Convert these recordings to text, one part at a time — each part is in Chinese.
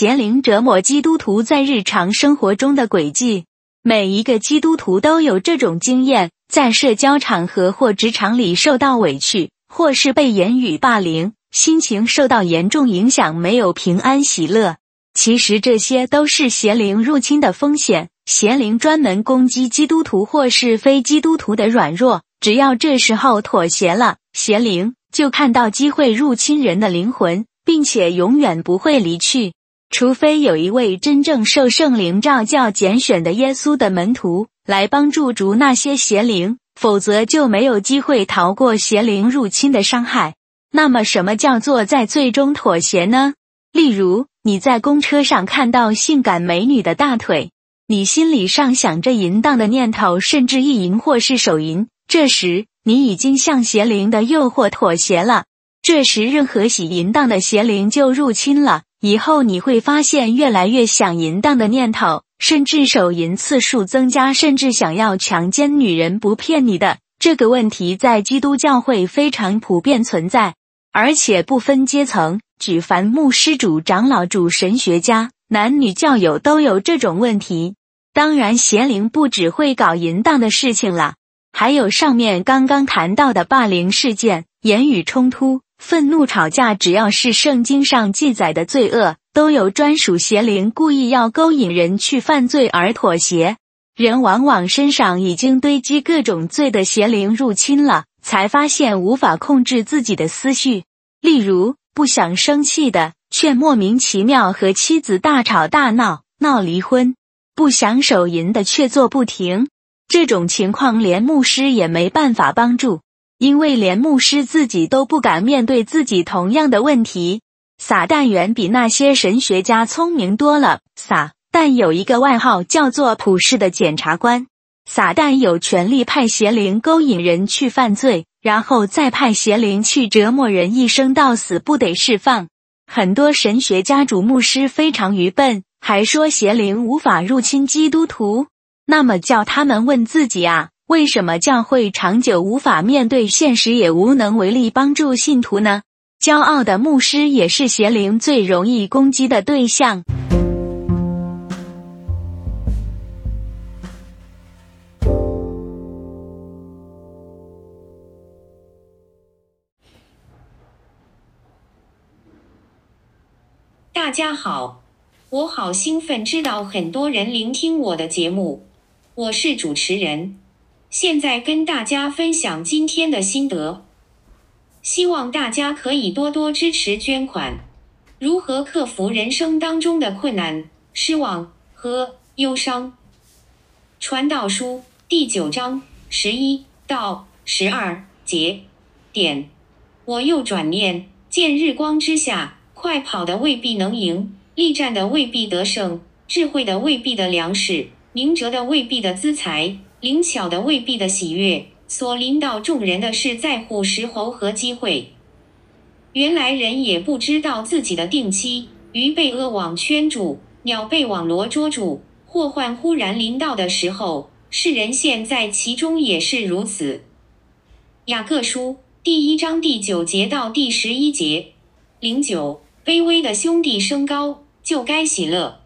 邪灵折磨基督徒在日常生活中的轨迹。每一个基督徒都有这种经验，在社交场合或职场里受到委屈，或是被言语霸凌，心情受到严重影响，没有平安喜乐。其实这些都是邪灵入侵的风险。邪灵专门攻击基督徒或是非基督徒的软弱，只要这时候妥协了，邪灵就看到机会入侵人的灵魂，并且永远不会离去。除非有一位真正受圣灵召教拣选的耶稣的门徒来帮助逐那些邪灵，否则就没有机会逃过邪灵入侵的伤害。那么，什么叫做在最终妥协呢？例如，你在公车上看到性感美女的大腿，你心里上想着淫荡的念头，甚至意淫或是手淫。这时，你已经向邪灵的诱惑妥协了。这时，任何喜淫荡的邪灵就入侵了。以后你会发现越来越想淫荡的念头，甚至手淫次数增加，甚至想要强奸女人。不骗你的，这个问题在基督教会非常普遍存在，而且不分阶层，举凡牧师、主长老、主神学家、男女教友都有这种问题。当然，邪灵不只会搞淫荡的事情了，还有上面刚刚谈到的霸凌事件、言语冲突。愤怒、吵架，只要是圣经上记载的罪恶，都有专属邪灵故意要勾引人去犯罪而妥协。人往往身上已经堆积各种罪的邪灵入侵了，才发现无法控制自己的思绪。例如，不想生气的，却莫名其妙和妻子大吵大闹，闹离婚；不想手淫的，却做不停。这种情况，连牧师也没办法帮助。因为连牧师自己都不敢面对自己同样的问题，撒旦远比那些神学家聪明多了。撒旦有一个外号叫做“普世的检察官”，撒旦有权利派邪灵勾引人去犯罪，然后再派邪灵去折磨人，一生到死不得释放。很多神学家主牧师非常愚笨，还说邪灵无法入侵基督徒。那么叫他们问自己啊。为什么教会长久无法面对现实，也无能为力帮助信徒呢？骄傲的牧师也是邪灵最容易攻击的对象。大家好，我好兴奋，知道很多人聆听我的节目，我是主持人。现在跟大家分享今天的心得，希望大家可以多多支持捐款。如何克服人生当中的困难、失望和忧伤？传道书第九章十一到十二节点。我又转念，见日光之下，快跑的未必能赢，力战的未必得胜，智慧的未必的粮食，明哲的未必的资财。灵巧的未必的喜悦，所领导众人的是在乎时候和机会。原来人也不知道自己的定期，鱼被恶网圈住，鸟被网罗捉住，祸患忽然临到的时候，世人陷在其中也是如此。雅各书第一章第九节到第十一节，零九，卑微的兄弟升高，就该喜乐；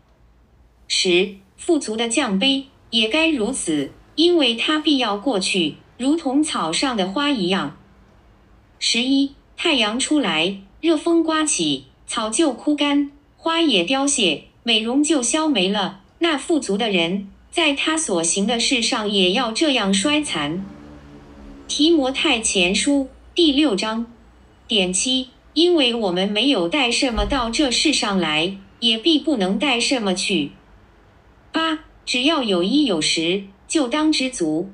十，富足的降卑，也该如此。因为它必要过去，如同草上的花一样。十一，太阳出来，热风刮起，草就枯干，花也凋谢，美容就消没了。那富足的人，在他所行的事上也要这样衰残。提摩太前书第六章点七，因为我们没有带什么到这世上来，也必不能带什么去。八，只要有一有十。就当知足。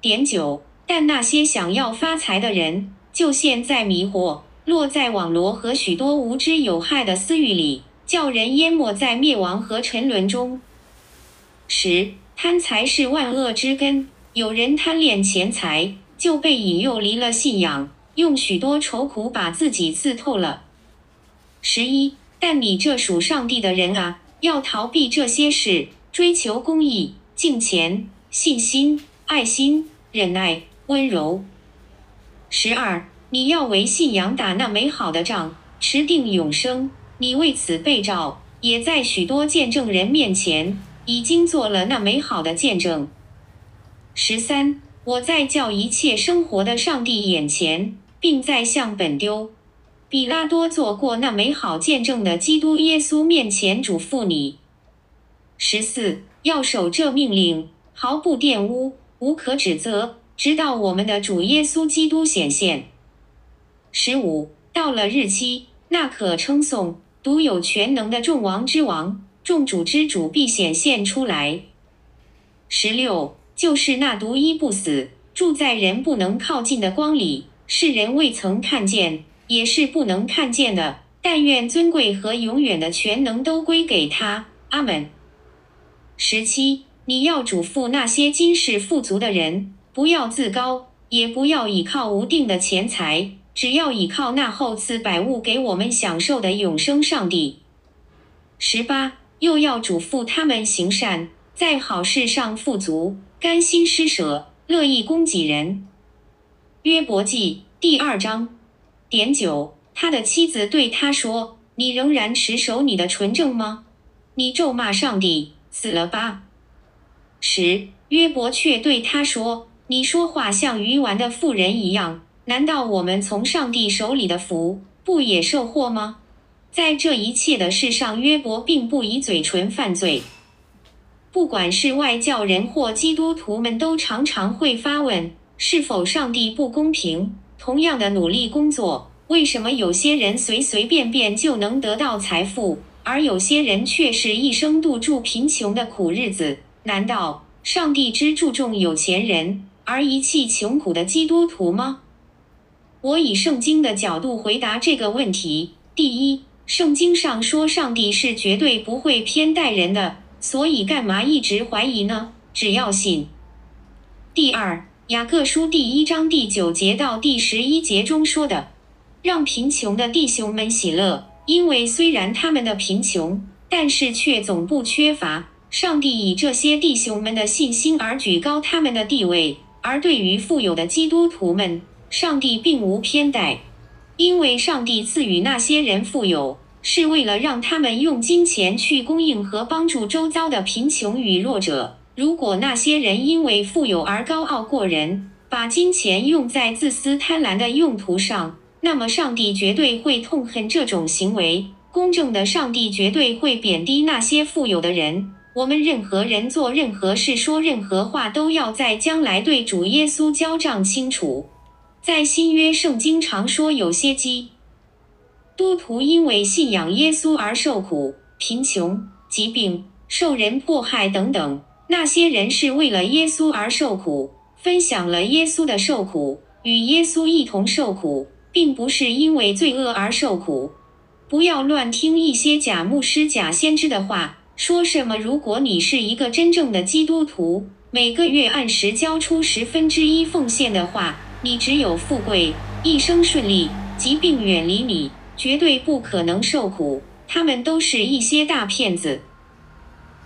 点九，但那些想要发财的人，就陷在迷惑，落在网罗和许多无知有害的私欲里，叫人淹没在灭亡和沉沦中。十，贪财是万恶之根。有人贪恋钱财，就被引诱离了信仰，用许多愁苦把自己刺透了。十一，但你这属上帝的人啊，要逃避这些事，追求公义、敬虔。信心、爱心、忍耐、温柔。十二，你要为信仰打那美好的仗，持定永生。你为此被召，也在许多见证人面前已经做了那美好的见证。十三，我在叫一切生活的上帝眼前，并在向本丢。比拉多做过那美好见证的基督耶稣面前嘱咐你：十四，要守这命令，毫不玷污，无可指责，直到我们的主耶稣基督显现。十五，到了日期，那可称颂、独有全能的众王之王、众主之主必显现出来。十六，就是那独一不死、住在人不能靠近的光里，世人未曾看见。也是不能看见的，但愿尊贵和永远的全能都归给他。阿门。十七，你要嘱咐那些今世富足的人，不要自高，也不要倚靠无定的钱财，只要倚靠那厚赐百物给我们享受的永生上帝。十八，又要嘱咐他们行善，在好事上富足，甘心施舍，乐意供给人。约伯记第二章。点九，他的妻子对他说：“你仍然持守你的纯正吗？你咒骂上帝，死了吧。”十，约伯却对他说：“你说话像愚顽的妇人一样。难道我们从上帝手里的福不也受祸吗？”在这一切的事上，约伯并不以嘴唇犯罪。不管是外教人或基督徒们，都常常会发问：是否上帝不公平？同样的努力工作，为什么有些人随随便便就能得到财富，而有些人却是一生度住贫穷的苦日子？难道上帝只注重有钱人，而遗弃穷苦的基督徒吗？我以圣经的角度回答这个问题：第一，圣经上说上帝是绝对不会偏待人的，所以干嘛一直怀疑呢？只要信。第二。雅各书第一章第九节到第十一节中说的，让贫穷的弟兄们喜乐，因为虽然他们的贫穷，但是却总不缺乏。上帝以这些弟兄们的信心而举高他们的地位，而对于富有的基督徒们，上帝并无偏待，因为上帝赐予那些人富有，是为了让他们用金钱去供应和帮助周遭的贫穷与弱者。如果那些人因为富有而高傲过人，把金钱用在自私贪婪的用途上，那么上帝绝对会痛恨这种行为。公正的上帝绝对会贬低那些富有的人。我们任何人做任何事、说任何话，都要在将来对主耶稣交账清楚。在新约圣经常说，有些基督徒因为信仰耶稣而受苦、贫穷、疾病、受人迫害等等。那些人是为了耶稣而受苦，分享了耶稣的受苦，与耶稣一同受苦，并不是因为罪恶而受苦。不要乱听一些假牧师、假先知的话，说什么如果你是一个真正的基督徒，每个月按时交出十分之一奉献的话，你只有富贵，一生顺利，疾病远离你，绝对不可能受苦。他们都是一些大骗子。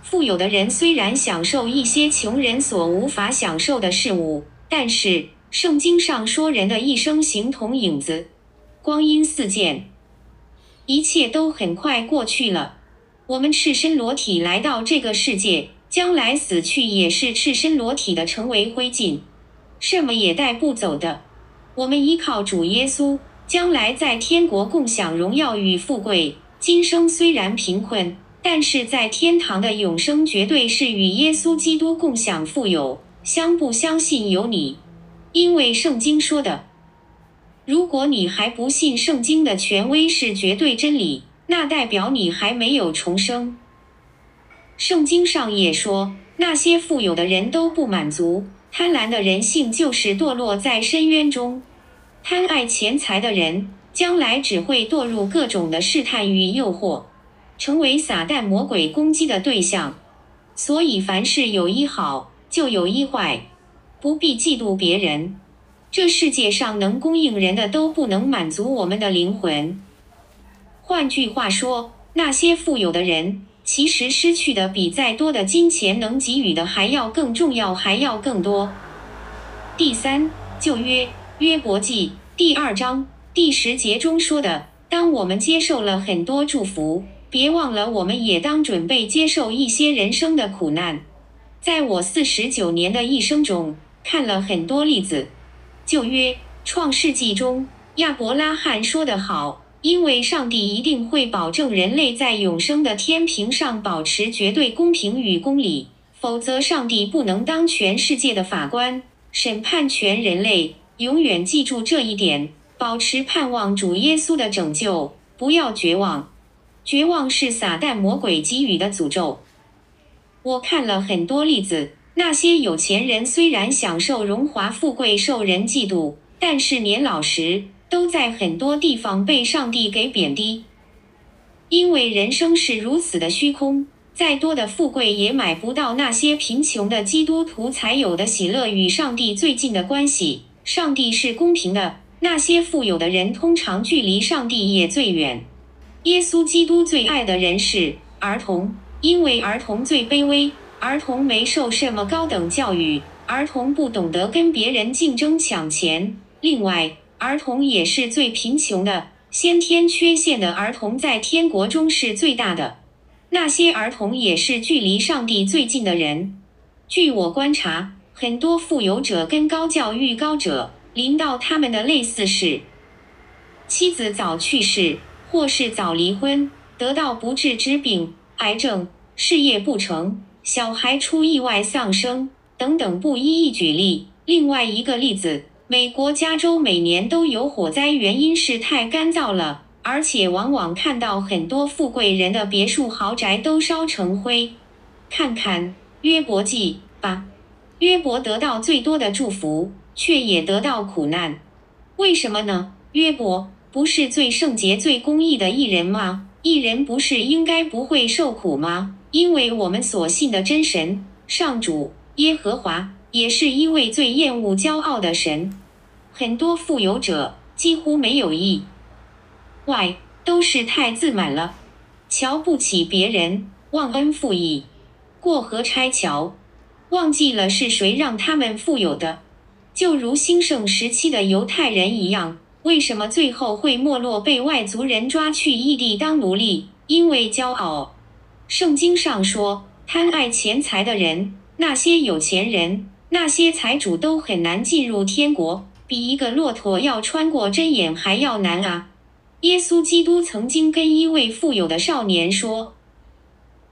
富有的人虽然享受一些穷人所无法享受的事物，但是圣经上说，人的一生形同影子，光阴似箭，一切都很快过去了。我们赤身裸体来到这个世界，将来死去也是赤身裸体的，成为灰烬，什么也带不走的。我们依靠主耶稣，将来在天国共享荣耀与富贵。今生虽然贫困。但是在天堂的永生绝对是与耶稣基督共享富有，相不相信由你，因为圣经说的，如果你还不信圣经的权威是绝对真理，那代表你还没有重生。圣经上也说，那些富有的人都不满足，贪婪的人性就是堕落在深渊中，贪爱钱财的人将来只会堕入各种的试探与诱惑。成为撒旦魔鬼攻击的对象，所以凡事有一好，就有一坏，不必嫉妒别人。这世界上能供应人的都不能满足我们的灵魂。换句话说，那些富有的人，其实失去的比再多的金钱能给予的还要更重要，还要更多。第三，旧约约伯记第二章第十节中说的：当我们接受了很多祝福。别忘了，我们也当准备接受一些人生的苦难。在我四十九年的一生中，看了很多例子。旧约创世纪中，亚伯拉罕说得好。因为上帝一定会保证人类在永生的天平上保持绝对公平与公理，否则上帝不能当全世界的法官，审判全人类。永远记住这一点，保持盼望主耶稣的拯救，不要绝望。绝望是撒旦魔鬼给予的诅咒。我看了很多例子，那些有钱人虽然享受荣华富贵，受人嫉妒，但是年老时。都在很多地方被上帝给贬低，因为人生是如此的虚空，再多的富贵也买不到那些贫穷的基督徒才有的喜乐与上帝最近的关系。上帝是公平的，那些富有的人通常距离上帝也最远。耶稣基督最爱的人是儿童，因为儿童最卑微，儿童没受什么高等教育，儿童不懂得跟别人竞争抢钱。另外，儿童也是最贫穷的，先天缺陷的儿童在天国中是最大的。那些儿童也是距离上帝最近的人。据我观察，很多富有者跟高教育高者临到他们的类似是：妻子早去世，或是早离婚，得到不治之病、癌症，事业不成，小孩出意外丧生等等，不一一举例。另外一个例子。美国加州每年都有火灾，原因是太干燥了，而且往往看到很多富贵人的别墅、豪宅都烧成灰。看看约伯记吧，约伯得到最多的祝福，却也得到苦难，为什么呢？约伯不是最圣洁、最公义的艺人吗？艺人不是应该不会受苦吗？因为我们所信的真神上主耶和华。也是一位最厌恶骄傲的神，很多富有者几乎没有意外，都是太自满了，瞧不起别人，忘恩负义，过河拆桥，忘记了是谁让他们富有的，就如兴盛时期的犹太人一样，为什么最后会没落，被外族人抓去异地当奴隶？因为骄傲。圣经上说，贪爱钱财的人，那些有钱人。那些财主都很难进入天国，比一个骆驼要穿过针眼还要难啊！耶稣基督曾经跟一位富有的少年说：“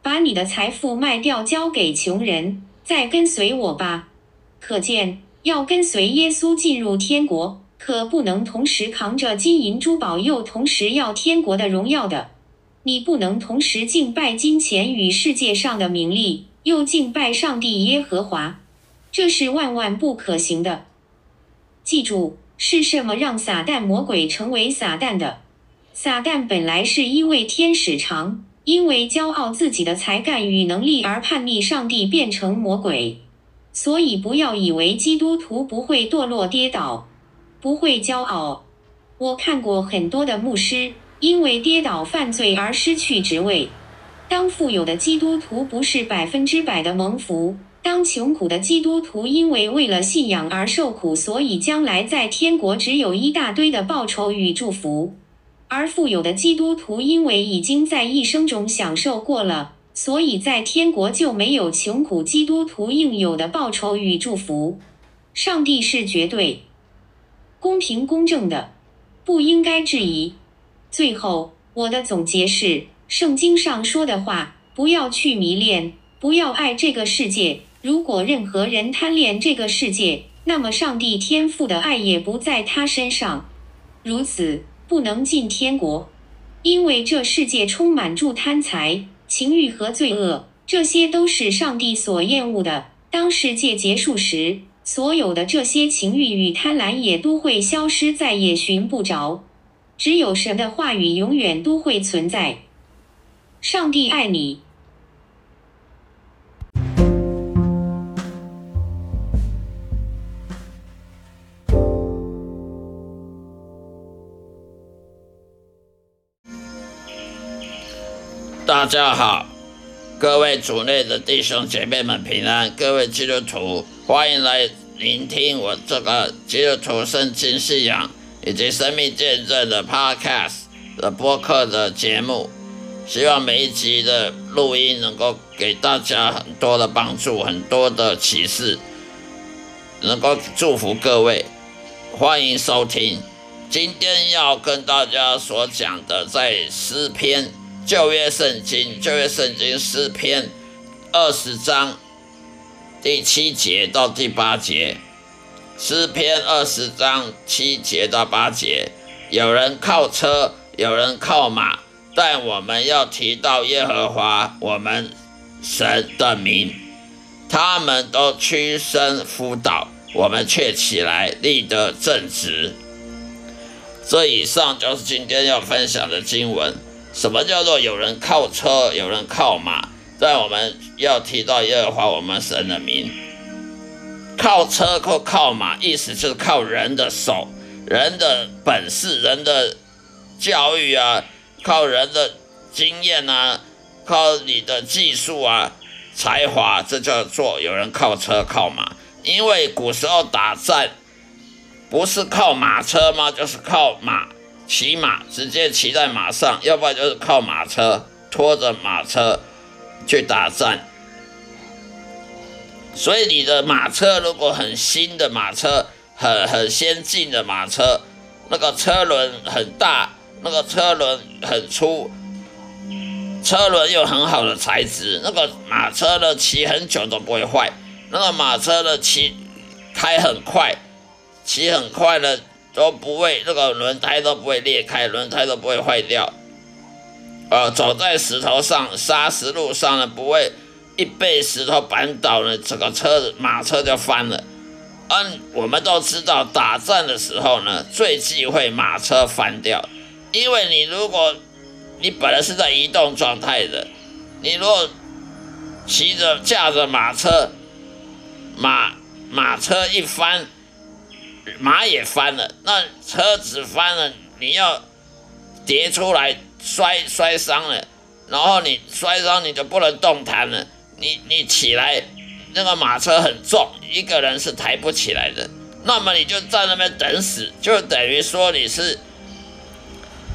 把你的财富卖掉，交给穷人，再跟随我吧。”可见，要跟随耶稣进入天国，可不能同时扛着金银珠宝，又同时要天国的荣耀的。你不能同时敬拜金钱与世界上的名利，又敬拜上帝耶和华。这是万万不可行的。记住，是什么让撒旦魔鬼成为撒旦的？撒旦本来是因为天使长，因为骄傲自己的才干与能力而叛逆上帝，变成魔鬼。所以不要以为基督徒不会堕落跌倒，不会骄傲。我看过很多的牧师因为跌倒犯罪而失去职位。当富有的基督徒不是百分之百的蒙福。当穷苦的基督徒因为为了信仰而受苦，所以将来在天国只有一大堆的报酬与祝福；而富有的基督徒因为已经在一生中享受过了，所以在天国就没有穷苦基督徒应有的报酬与祝福。上帝是绝对公平公正的，不应该质疑。最后，我的总结是：圣经上说的话，不要去迷恋，不要爱这个世界。如果任何人贪恋这个世界，那么上帝天赋的爱也不在他身上，如此不能进天国，因为这世界充满住贪财、情欲和罪恶，这些都是上帝所厌恶的。当世界结束时，所有的这些情欲与贪婪也都会消失，再也寻不着，只有神的话语永远都会存在。上帝爱你。大家好，各位主内的弟兄姐妹们平安，各位基督徒，欢迎来聆听我这个基督徒圣经信仰以及生命见证的 Podcast 的播客的节目。希望每一集的录音能够给大家很多的帮助，很多的启示，能够祝福各位。欢迎收听。今天要跟大家所讲的，在诗篇旧约圣经旧约圣经诗篇二十章第七节到第八节。诗篇二十章七节到八节，有人靠车，有人靠马，但我们要提到耶和华我们神的名。他们都屈身辅导，我们却起来立得正直。这以上就是今天要分享的经文。什么叫做有人靠车，有人靠马？但我们要提到耶和华我们神的名。靠车或靠马，意思就是靠人的手、人的本事、人的教育啊，靠人的经验啊，靠你的技术啊、才华，这叫做有人靠车靠马。因为古时候打战不是靠马车吗？就是靠马，骑马直接骑在马上，要不然就是靠马车拖着马车去打仗。所以你的马车如果很新的马车，很很先进的马车，那个车轮很大，那个车轮很粗，车轮又很好的材质，那个马车呢骑很久都不会坏，那个马车呢骑开很快，骑很快呢都不会，那个轮胎都不会裂开，轮胎都不会坏掉，呃，走在石头上、砂石路上呢不会。一被石头绊倒了，这个车子马车就翻了。嗯，我们都知道打仗的时候呢，最忌讳马车翻掉，因为你如果你本来是在移动状态的，你如果骑着驾着马车，马马车一翻，马也翻了，那车子翻了，你要跌出来摔摔伤了，然后你摔伤你就不能动弹了。你你起来，那个马车很重，一个人是抬不起来的。那么你就在那边等死，就等于说你是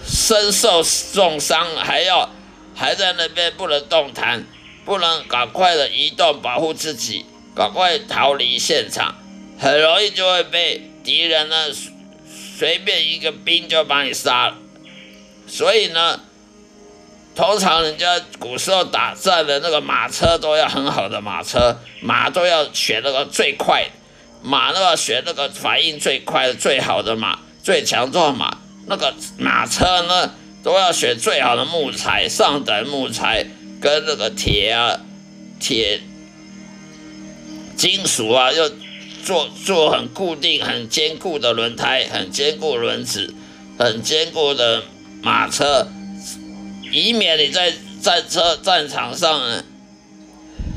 身受重伤，还要还在那边不能动弹，不能赶快的移动保护自己，赶快逃离现场，很容易就会被敌人呢随便一个兵就把你杀了。所以呢。通常人家古时候打仗的那个马车都要很好的马车，马都要选那个最快，马都要选那个反应最快的、最好的马，最强壮马。那个马车呢，都要选最好的木材，上等木材跟那个铁啊、铁、金属啊，要做做很固定、很坚固的轮胎，很坚固轮子，很坚固的马车。以免你在战车战场上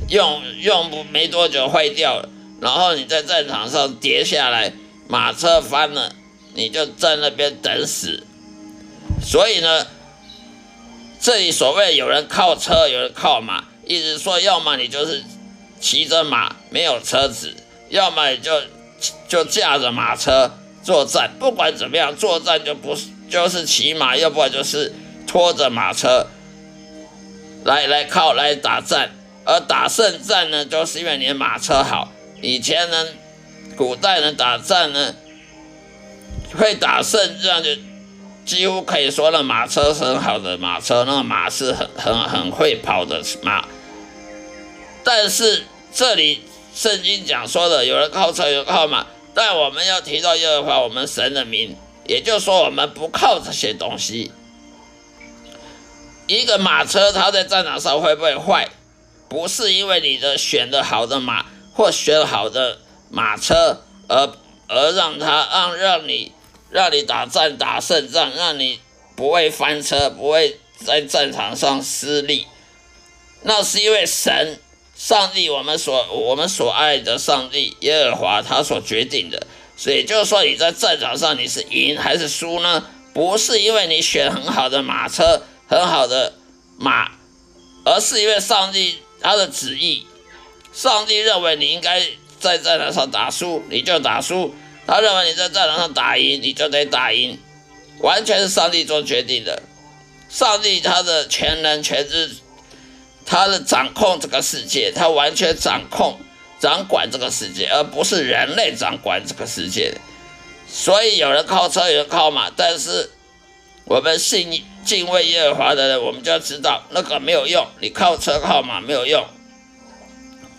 用用不没多久坏掉了，然后你在战场上跌下来，马车翻了，你就在那边等死。所以呢，这里所谓有人靠车，有人靠马，意思说，要么你就是骑着马没有车子，要么你就就驾着马车作战。不管怎么样，作战就不是就是骑马，要不然就是。拖着马车来来靠来打战，而打胜战呢，就是因为你的马车好。以前呢，古代人打仗呢，会打胜仗就几乎可以说那马车很好的马车，那个马是很很很会跑的马。但是这里圣经讲说的，有人靠车，有人靠马，但我们要提到耶和华我们神的名，也就是说我们不靠这些东西。一个马车，它在战场上会不会坏？不是因为你的选的好的马或选好的马车而而让它让让你让你打战打胜仗，让你不会翻车，不会在战场上失利。那是因为神、上帝，我们所我们所爱的上帝耶和华他所决定的。所以就是说，你在战场上你是赢还是输呢？不是因为你选很好的马车。很好的马，而是因为上帝他的旨意，上帝认为你应该在战场上打输，你就打输；他认为你在战场上打赢，你就得打赢，完全是上帝做决定的。上帝他的全能全知，他的掌控这个世界，他完全掌控、掌管这个世界，而不是人类掌管这个世界。所以有人靠车，有人靠马，但是我们信敬畏耶和华的人，我们就要知道那个没有用，你靠车靠马没有用。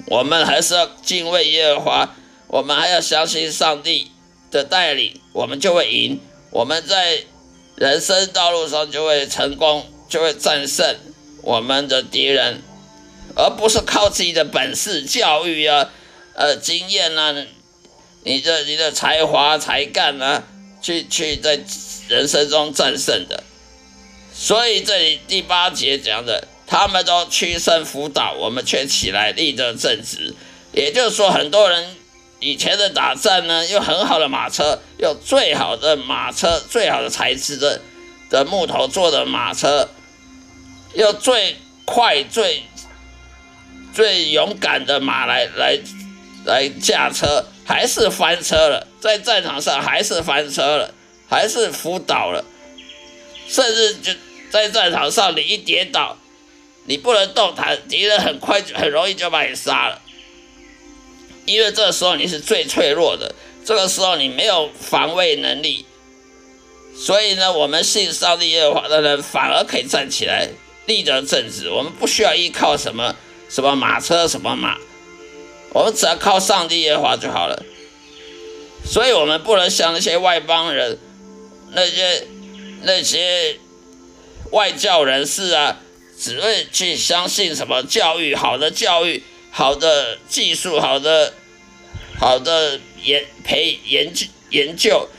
我们还是要敬畏耶和华，我们还要相信上帝的带领，我们就会赢。我们在人生道路上就会成功，就会战胜我们的敌人，而不是靠自己的本事、教育啊、呃经验啊、你的你的才华才干啊，去去在人生中战胜的。所以这里第八节讲的，他们都屈身辅导，我们却起来立着正直。也就是说，很多人。以前的打仗呢，用很好的马车，用最好的马车，最好的材质的的木头做的马车，用最快、最最勇敢的马来来来驾车，还是翻车了，在战场上还是翻车了，还是扑倒了，甚至就在战场上，你一跌倒，你不能动弹，敌人很快就很容易就把你杀了。因为这时候你是最脆弱的，这个时候你没有防卫能力，所以呢，我们信上帝耶和华的人反而可以站起来立德正直。我们不需要依靠什么什么马车什么马，我们只要靠上帝耶和华就好了。所以，我们不能像那些外邦人、那些那些外教人士啊，只会去相信什么教育好的教育。好的技术，好的好的研培研究研究，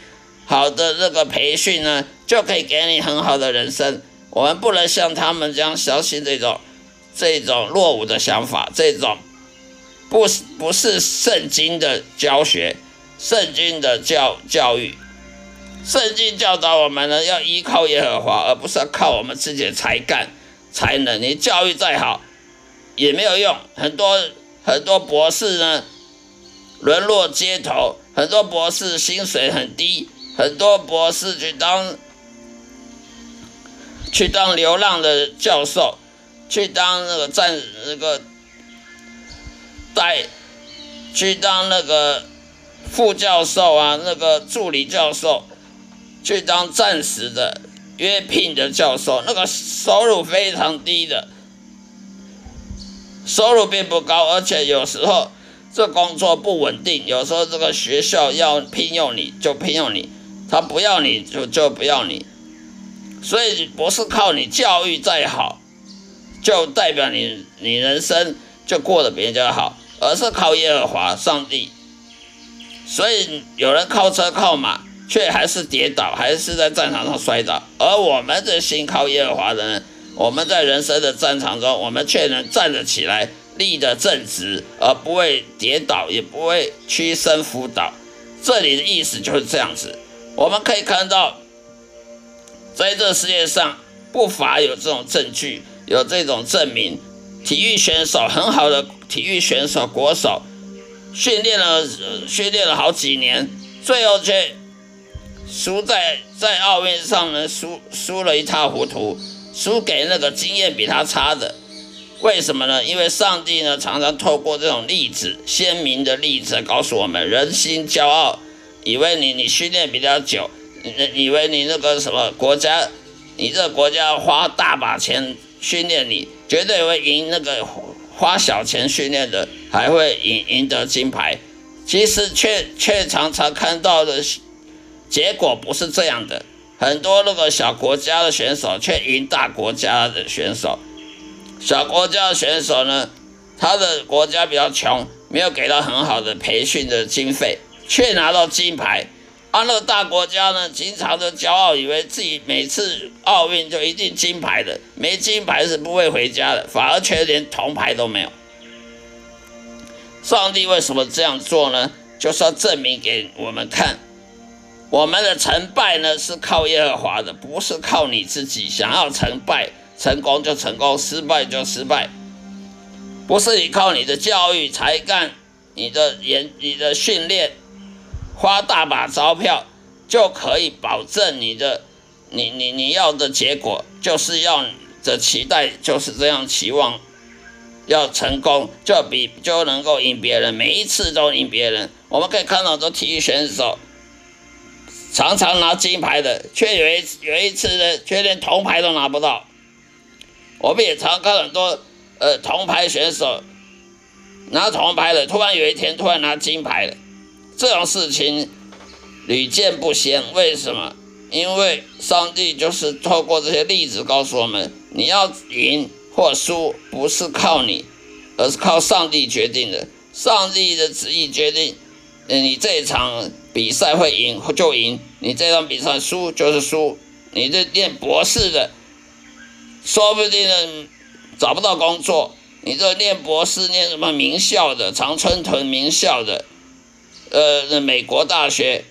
好的那个培训呢，就可以给你很好的人生。我们不能像他们这样相信这种这种落伍的想法，这种不不是圣经的教学，圣经的教教育，圣经教导我们呢要依靠耶和华，而不是要靠我们自己的才干才能。你教育再好。也没有用，很多很多博士呢沦落街头，很多博士薪水很低，很多博士去当去当流浪的教授，去当那个战那个带去当那个副教授啊，那个助理教授，去当暂时的约聘的教授，那个收入非常低的。收入并不高，而且有时候这工作不稳定。有时候这个学校要聘用你就聘用你，他不要你就就不要你。所以不是靠你教育再好，就代表你你人生就过得比人家好，而是靠耶和华上帝。所以有人靠车靠马，却还是跌倒，还是在战场上摔倒。而我们这心靠耶和华的人。我们在人生的战场中，我们却能站得起来，立得正直，而不会跌倒，也不会屈身辅导。这里的意思就是这样子。我们可以看到，在这世界上不乏有这种证据，有这种证明。体育选手很好的体育选手国手，训练了训练了好几年，最后却输在在奥运上呢，输输了一塌糊涂。输给那个经验比他差的，为什么呢？因为上帝呢常常透过这种例子、鲜明的例子告诉我们：人心骄傲，以为你你训练比较久，以为你那个什么国家，你这个国家花大把钱训练你，绝对会赢那个花小钱训练的，还会赢赢得金牌。其实却却常常看到的结果不是这样的。很多那个小国家的选手却赢大国家的选手，小国家的选手呢，他的国家比较穷，没有给到很好的培训的经费，却拿到金牌。安乐大国家呢，经常的骄傲，以为自己每次奥运就一定金牌的，没金牌是不会回家的，反而却连铜牌都没有。上帝为什么这样做呢？就是要证明给我们看。我们的成败呢，是靠耶和华的，不是靠你自己。想要成败，成功就成功，失败就失败。不是你靠你的教育才干，你的研、你的训练，花大把钞票就可以保证你的，你你你要的结果，就是要的期待就是这样期望，要成功就比就能够赢别人，每一次都赢别人。我们可以看到，多体育选手常常拿金牌的，却有一有一次呢，却连铜牌都拿不到。我们也常看很多呃铜牌选手拿铜牌的，突然有一天突然拿金牌了，这种事情屡见不鲜。为什么？因为上帝就是透过这些例子告诉我们：你要赢或输，不是靠你，而是靠上帝决定的。上帝的旨意决定，你这一场比赛会赢就赢，你这场比赛输就是输。你这念博士的。说不定呢，找不到工作。你这念博士，念什么名校的，常春藤名校的，呃，美国大学，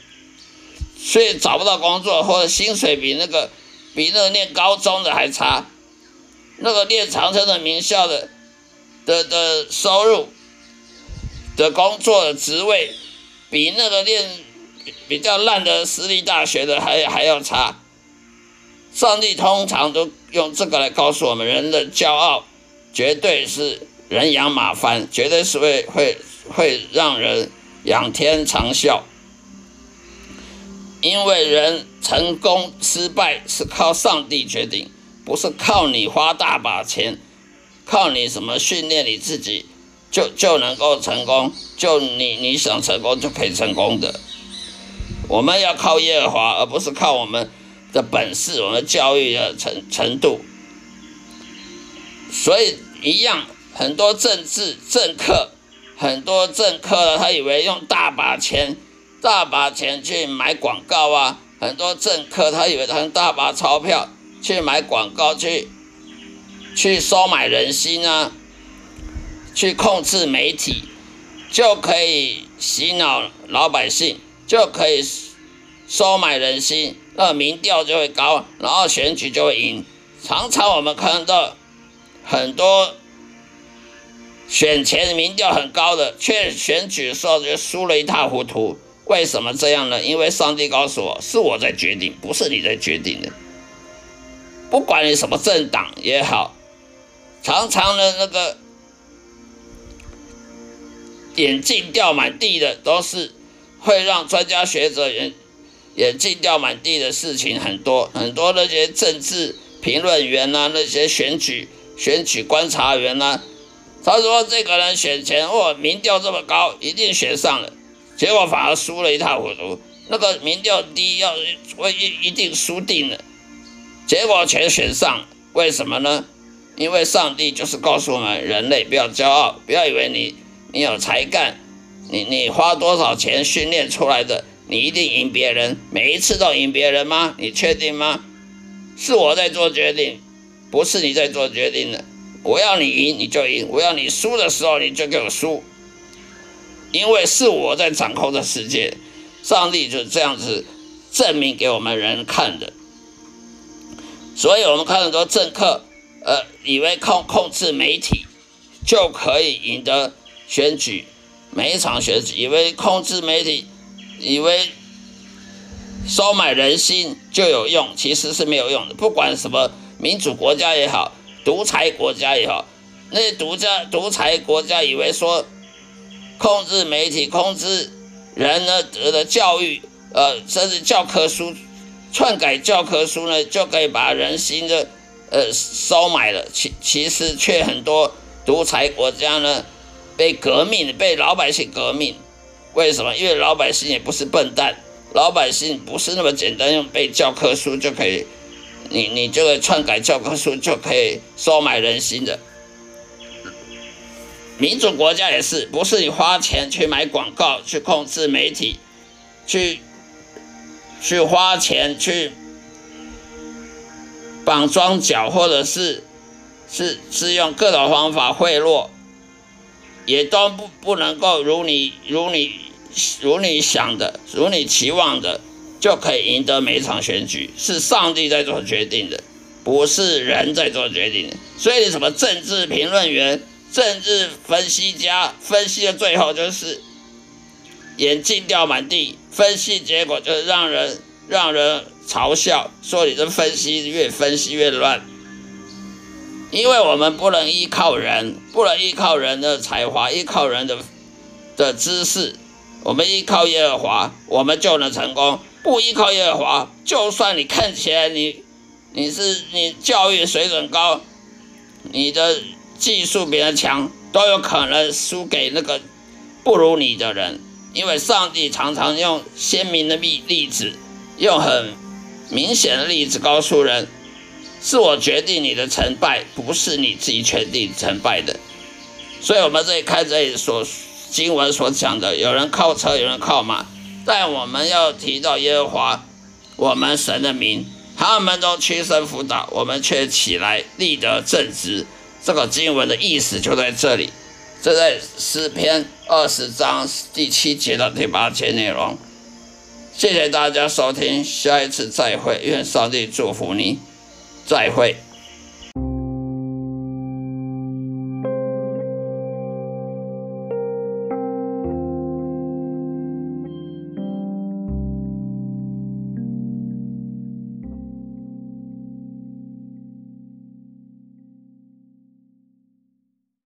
所以找不到工作，或者薪水比那个比那个念高中的还差。那个念长春的名校的的的收入的工作的职位，比那个念比较烂的私立大学的还还要差。上帝通常都用这个来告诉我们：人的骄傲绝对是人仰马翻，绝对是会会会让人仰天长啸。因为人成功失败是靠上帝决定，不是靠你花大把钱，靠你什么训练你自己就就能够成功，就你你想成功就可以成功的。我们要靠耶和华，而不是靠我们。的本事，我们教育的程程度，所以一样，很多政治政客，很多政客，他以为用大把钱，大把钱去买广告啊，很多政客他以为他用大把钞票去买广告，去去收买人心啊，去控制媒体，就可以洗脑老百姓，就可以收买人心。那民调就会高，然后选举就会赢。常常我们看到很多选前民调很高的，却选举时候就输了一塌糊涂。为什么这样呢？因为上帝告诉我，是我在决定，不是你在决定的。不管你什么政党也好，常常的那个眼镜掉满地的，都是会让专家学者也。眼镜掉满地的事情很多，很多那些政治评论员呐，那些选举选举观察员呐，他说这个人选前哦，民调这么高，一定选上了，结果反而输了一塌糊涂。那个民调低，要会一一定输定了，结果全选上，为什么呢？因为上帝就是告诉我们，人类不要骄傲，不要以为你你有才干，你你花多少钱训练出来的。你一定赢别人，每一次都赢别人吗？你确定吗？是我在做决定，不是你在做决定的。我要你赢你就赢，我要你输的时候你就给我输，因为是我在掌控着世界。上帝就是这样子证明给我们人看的。所以我们看很多政客，呃，以为控控制媒体就可以赢得选举，每一场选举，以为控制媒体。以为收买人心就有用，其实是没有用的。不管什么民主国家也好，独裁国家也好，那些独家独裁国家以为说控制媒体、控制人呢的教育，呃，甚至教科书篡改教科书呢，就可以把人心的呃收买了。其其实却很多独裁国家呢被革命，被老百姓革命。为什么？因为老百姓也不是笨蛋，老百姓不是那么简单用背教科书就可以，你你这个篡改教科书就可以收买人心的。民主国家也是，不是你花钱去买广告、去控制媒体、去去花钱去绑庄脚，或者是是是用各种方法贿赂。也都不不能够如你如你如你想的，如你期望的，就可以赢得每一场选举。是上帝在做决定的，不是人在做决定的。所以，什么政治评论员、政治分析家分析的最后就是眼镜掉满地，分析结果就是让人让人嘲笑，说你这分析越分析越乱。因为我们不能依靠人，不能依靠人的才华，依靠人的的知识，我们依靠耶和华，我们就能成功。不依靠耶和华，就算你看起来你你是你教育水准高，你的技术比人强，都有可能输给那个不如你的人。因为上帝常常用鲜明的例例子，用很明显的例子告诉人。是我决定你的成败，不是你自己决定成败的。所以，我们这里看这里所经文所讲的，有人靠车，有人靠马，但我们要提到耶和华，我们神的名，他们都屈身辅导，我们却起来立得正直。这个经文的意思就在这里，这在诗篇二十章第七节到第八节内容。谢谢大家收听，下一次再会，愿上帝祝福你。再会。